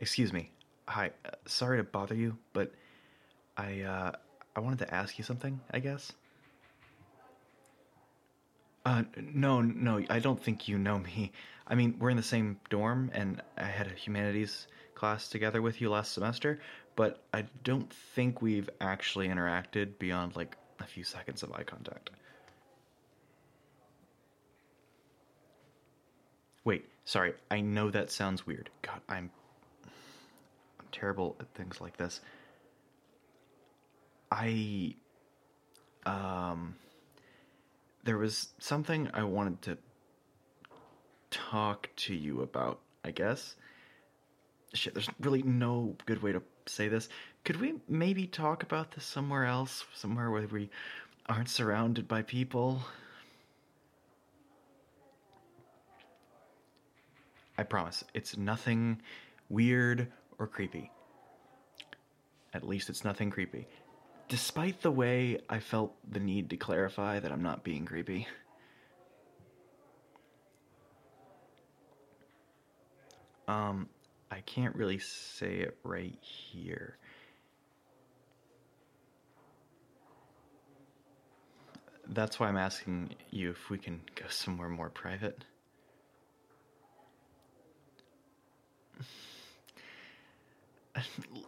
excuse me. Hi, uh, sorry to bother you, but I uh, I wanted to ask you something. I guess. Uh, no, no, I don't think you know me. I mean, we're in the same dorm, and I had a humanities class together with you last semester, but I don't think we've actually interacted beyond like a few seconds of eye contact. Wait, sorry. I know that sounds weird. God, I'm I'm terrible at things like this. I um there was something I wanted to talk to you about, I guess. Shit, there's really no good way to say this. Could we maybe talk about this somewhere else? Somewhere where we aren't surrounded by people? I promise. It's nothing weird or creepy. At least it's nothing creepy. Despite the way I felt the need to clarify that I'm not being creepy. Um, I can't really say it right here. That's why I'm asking you if we can go somewhere more private.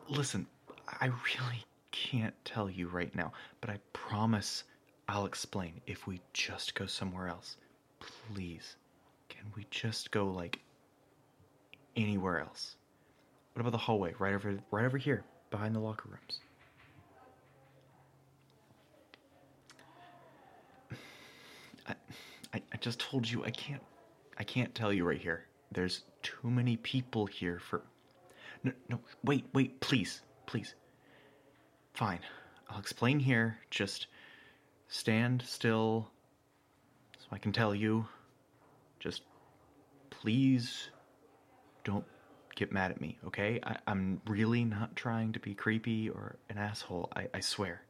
Listen, I really can't tell you right now, but I promise I'll explain if we just go somewhere else. Please, can we just go like anywhere else? What about the hallway right over right over here behind the locker rooms? I, I, I just told you I can't I can't tell you right here. There's too many people here for No no wait, wait, please, please. Fine. I'll explain here. Just stand still so I can tell you. Just please don't get mad at me, okay? I, I'm really not trying to be creepy or an asshole. I, I swear.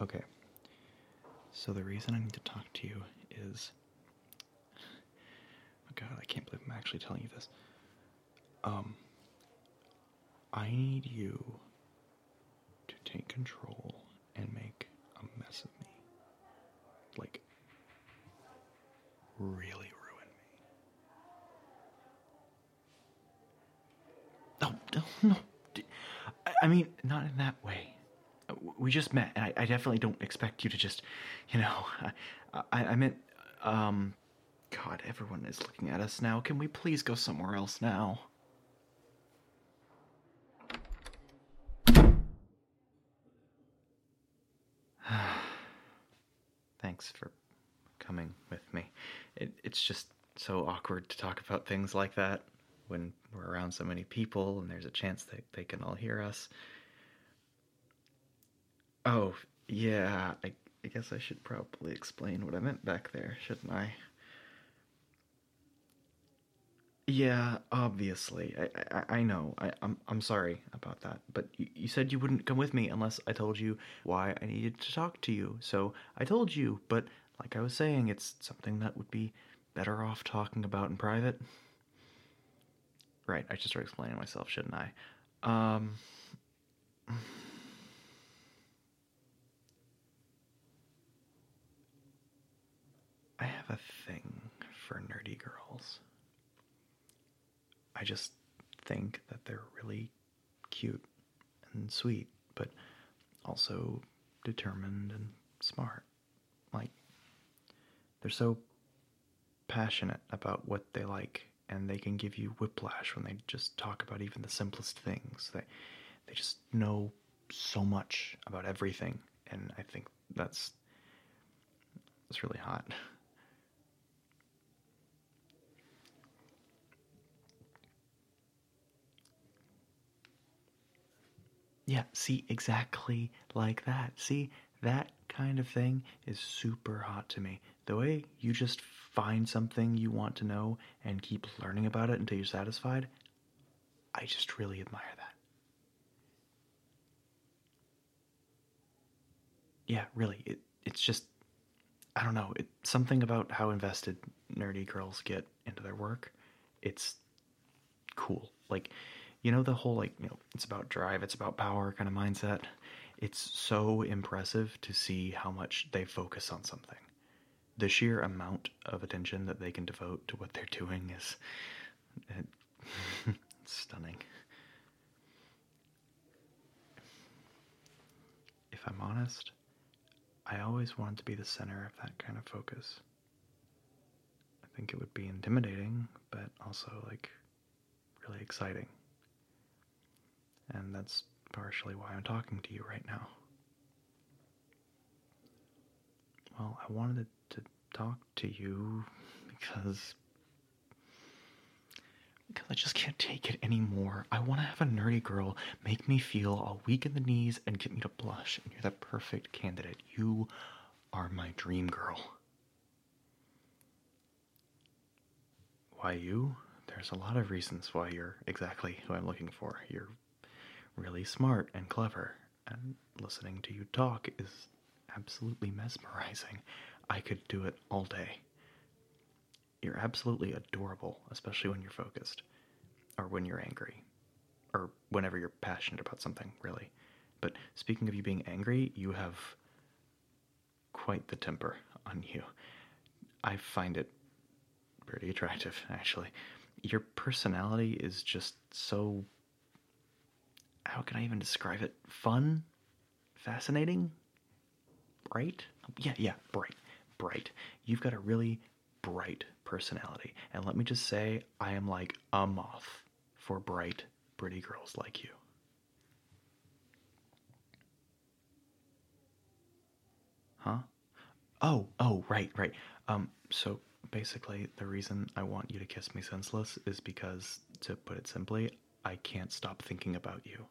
Okay. So the reason I need to talk to you is. Oh God, I can't believe I'm actually telling you this. Um, I need you to take control and make a mess of me. Like, really ruin me. No, no, no. I- mean, not in that way. We just met, and I, I definitely don't expect you to just, you know. I, I, I meant, um, God, everyone is looking at us now. Can we please go somewhere else now? Thanks for coming with me. It, it's just so awkward to talk about things like that when we're around so many people and there's a chance that they can all hear us. Oh, yeah, I, I guess I should probably explain what I meant back there, shouldn't I? Yeah, obviously. I, I, I know. I, I'm, I'm sorry about that. But you, you said you wouldn't come with me unless I told you why I needed to talk to you. So I told you, but like I was saying, it's something that would be better off talking about in private. Right, I should start explaining myself, shouldn't I? Um. I have a thing for nerdy girls. I just think that they're really cute and sweet, but also determined and smart. Like, they're so passionate about what they like, and they can give you whiplash when they just talk about even the simplest things. They, they just know so much about everything, and I think that's that's really hot. Yeah, see, exactly like that. See, that kind of thing is super hot to me. The way you just find something you want to know and keep learning about it until you're satisfied, I just really admire that. Yeah, really. It it's just I don't know, something about how invested nerdy girls get into their work. It's cool. Like, you know, the whole, like, you know, it's about drive, it's about power kind of mindset. It's so impressive to see how much they focus on something. The sheer amount of attention that they can devote to what they're doing is it, stunning. If I'm honest, I always wanted to be the center of that kind of focus. I think it would be intimidating, but also like really exciting. And that's partially why I'm talking to you right now. Well, I wanted to talk to you because because I just can't take it anymore. I want to have a nerdy girl make me feel all weak in the knees and get me to blush, and you're the perfect candidate. You are my dream girl. Why you? There's a lot of reasons why you're exactly who I'm looking for. You're really smart and clever, and listening to you talk is absolutely mesmerizing. I could do it all day. You're absolutely adorable, especially when you're focused, or when you're angry, or whenever you're passionate about something, really. But speaking of you being angry, you have quite the temper on you. I find it pretty attractive, actually. Your personality is just so. How can I even describe it? Fun? Fascinating? Bright? Yeah, yeah, bright. Bright. You've got a really bright personality. And let me just say, I am like a moth for bright, pretty girls like you. Huh? Oh, oh, right, right. Um, so basically, the reason I want you to kiss me senseless is because, to put it simply, I can't stop thinking about you.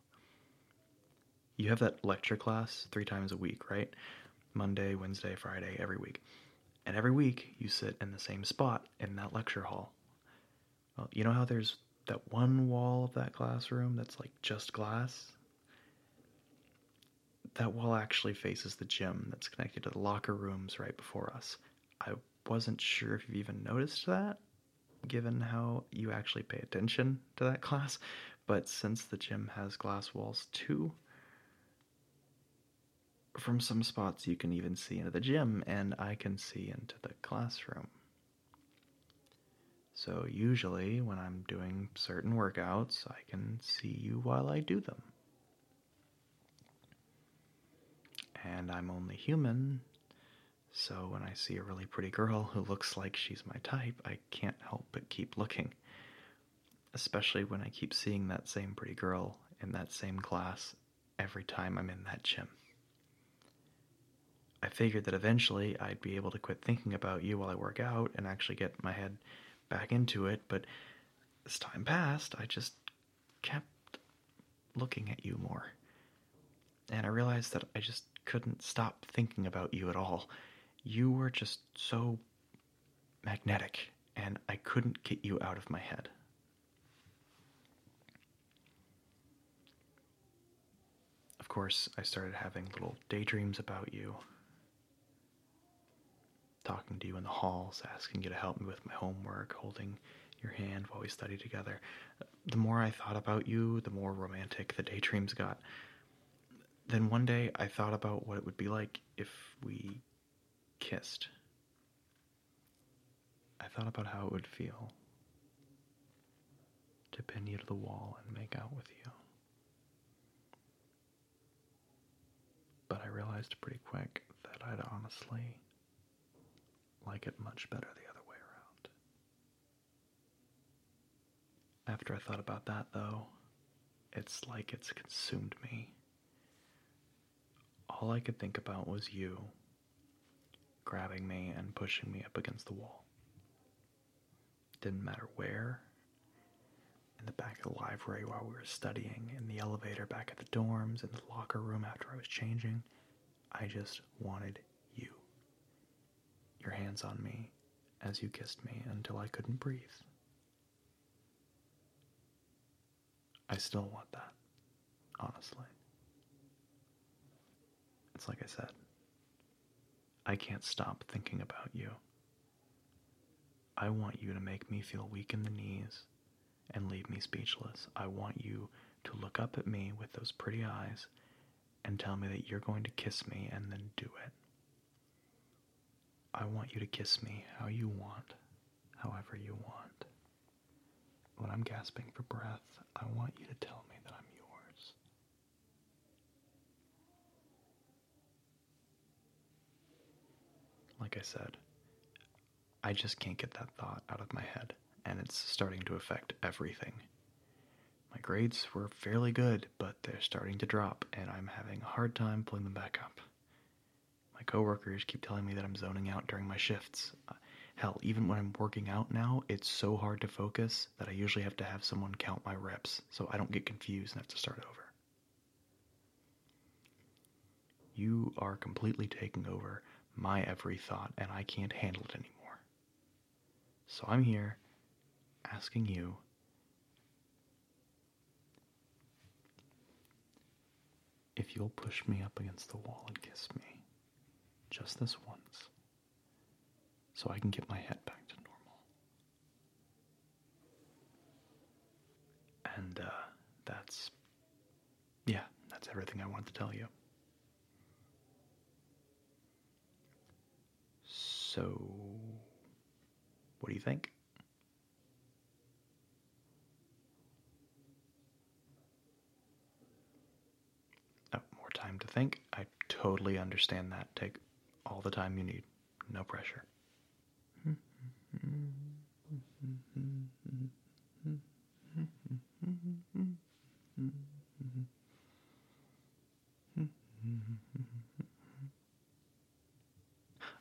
You have that lecture class three times a week, right? Monday, Wednesday, Friday, every week. And every week you sit in the same spot in that lecture hall. Well, you know how there's that one wall of that classroom that's like just glass? That wall actually faces the gym that's connected to the locker rooms right before us. I wasn't sure if you've even noticed that, given how you actually pay attention to that class, but since the gym has glass walls too, from some spots, you can even see into the gym, and I can see into the classroom. So, usually, when I'm doing certain workouts, I can see you while I do them. And I'm only human, so when I see a really pretty girl who looks like she's my type, I can't help but keep looking. Especially when I keep seeing that same pretty girl in that same class every time I'm in that gym. I figured that eventually I'd be able to quit thinking about you while I work out and actually get my head back into it, but as time passed, I just kept looking at you more. And I realized that I just couldn't stop thinking about you at all. You were just so magnetic, and I couldn't get you out of my head. Of course, I started having little daydreams about you talking to you in the halls, asking you to help me with my homework, holding your hand while we study together. The more I thought about you, the more romantic the daydreams got. Then one day I thought about what it would be like if we kissed. I thought about how it would feel to pin you to the wall and make out with you. But I realized pretty quick that I'd honestly like it much better the other way around. After I thought about that, though, it's like it's consumed me. All I could think about was you grabbing me and pushing me up against the wall. Didn't matter where. In the back of the library while we were studying, in the elevator back at the dorms, in the locker room after I was changing. I just wanted your hands on me as you kissed me until I couldn't breathe. I still want that, honestly. It's like I said, I can't stop thinking about you. I want you to make me feel weak in the knees and leave me speechless. I want you to look up at me with those pretty eyes and tell me that you're going to kiss me and then do it. I want you to kiss me how you want, however you want. When I'm gasping for breath, I want you to tell me that I'm yours. Like I said, I just can't get that thought out of my head, and it's starting to affect everything. My grades were fairly good, but they're starting to drop, and I'm having a hard time pulling them back up. Coworkers keep telling me that I'm zoning out during my shifts. Uh, hell, even when I'm working out now, it's so hard to focus that I usually have to have someone count my reps so I don't get confused and have to start over. You are completely taking over my every thought, and I can't handle it anymore. So I'm here asking you if you'll push me up against the wall and kiss me just this once so I can get my head back to normal. And uh, that's, yeah, that's everything I wanted to tell you. So, what do you think? Oh, more time to think. I totally understand that. Take all the time you need. No pressure.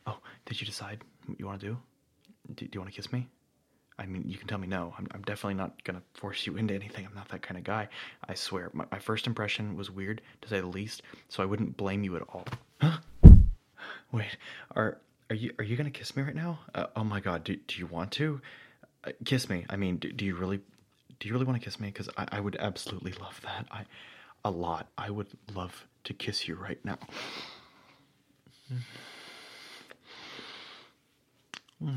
Oh, did you decide what you want to do? Do, do you want to kiss me? I mean, you can tell me no. I'm, I'm definitely not going to force you into anything. I'm not that kind of guy. I swear. My, my first impression was weird, to say the least, so I wouldn't blame you at all. Wait, are are you are you gonna kiss me right now? Uh, oh my god, do do you want to uh, kiss me? I mean, do, do you really do you really want to kiss me? Because I, I would absolutely love that. I a lot. I would love to kiss you right now. Mm. oh,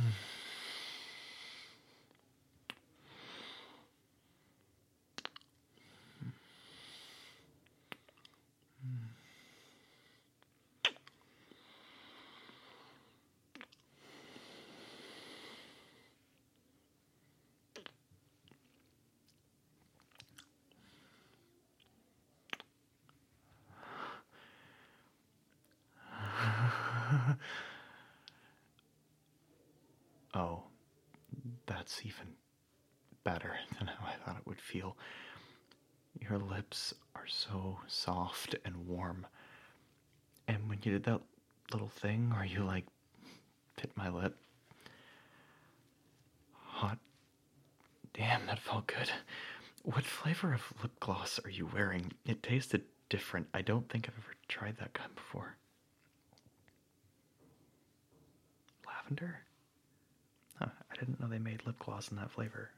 that's even better than how I thought it would feel. Your lips are so soft and warm. And when you did that little thing where you like bit my lip, hot. Damn, that felt good. What flavor of lip gloss are you wearing? It tasted different. I don't think I've ever tried that kind before. Lavender? Didn't know they made lip gloss in that flavor.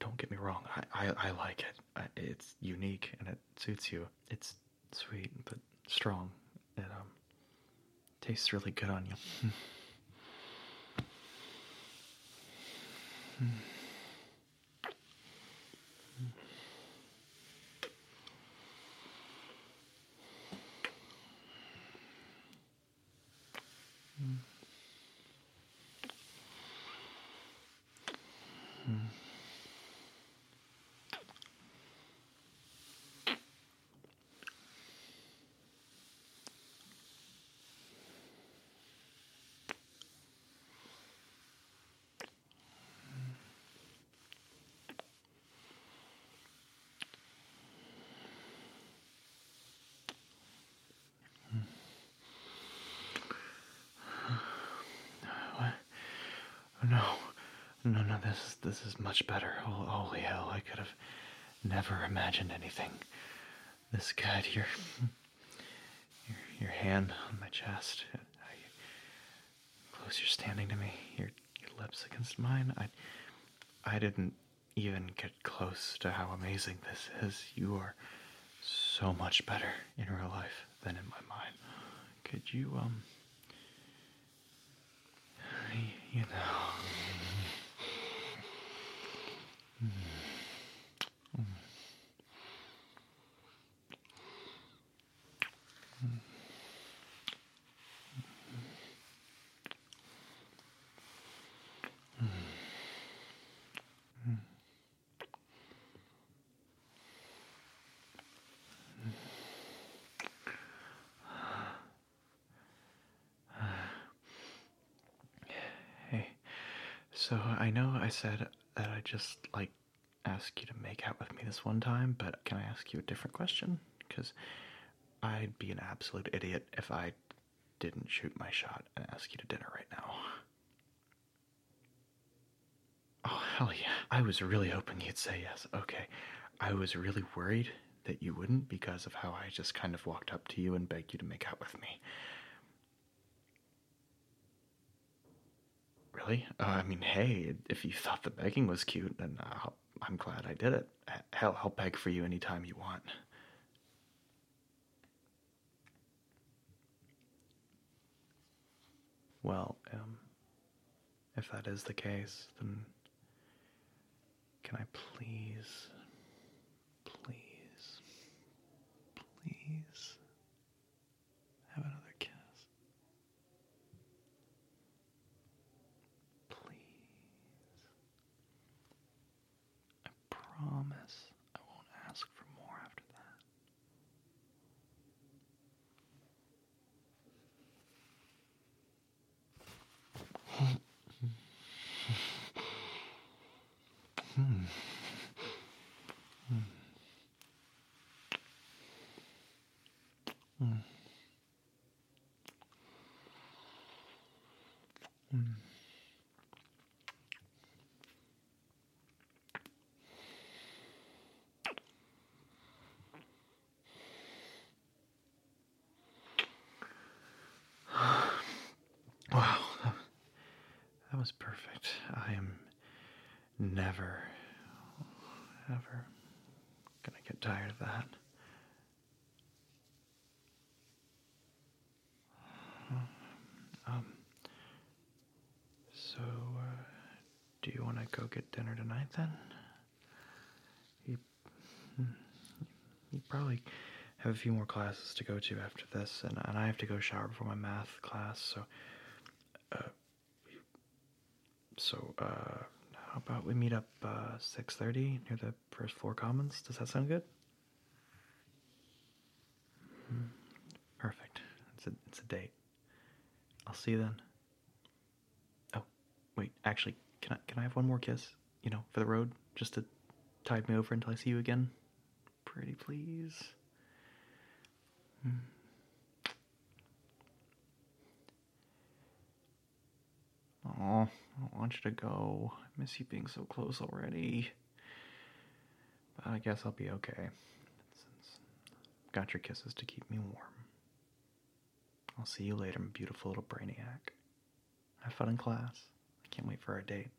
Don't get me wrong, I, I, I like it. I, it's unique and it suits you. It's sweet but strong. It um tastes really good on you. No, no, no. This is this is much better. Oh, holy hell! I could have never imagined anything this good. Your your your hand on my chest. How close you're standing to me. Your your lips against mine. I I didn't even get close to how amazing this is. You are so much better in real life than in my mind. Could you um you know So I know I said that I just like ask you to make out with me this one time, but can I ask you a different question? Because I'd be an absolute idiot if I didn't shoot my shot and ask you to dinner right now. Oh, hell yeah. I was really hoping you'd say yes. Okay. I was really worried that you wouldn't because of how I just kind of walked up to you and begged you to make out with me. Really? Uh, I mean, hey, if you thought the begging was cute, then uh, I'm glad I did it. Hell, I'll beg for you anytime you want. Well, um, if that is the case, then can I please, please, please have another kiss? Please. I promise I won't ask for more after that. Wow, that, that perfect. I am never, ever gonna get tired of that. Um, so, uh, do you want to go get dinner tonight then? You, hmm, you probably have a few more classes to go to after this, and, and I have to go shower before my math class, so. Uh, so, uh, how about we meet up uh, 6.30 near the first floor commons? Does that sound good? Hmm, Perfect. It's a, it's a date. I'll see you then. Oh, wait, actually, can I, can I have one more kiss? You know, for the road? Just to tide me over until I see you again? Pretty please. Hmm. I don't want you to go. I miss you being so close already. But I guess I'll be okay. Since I've got your kisses to keep me warm. I'll see you later, my beautiful little brainiac. Have fun in class. I can't wait for our date.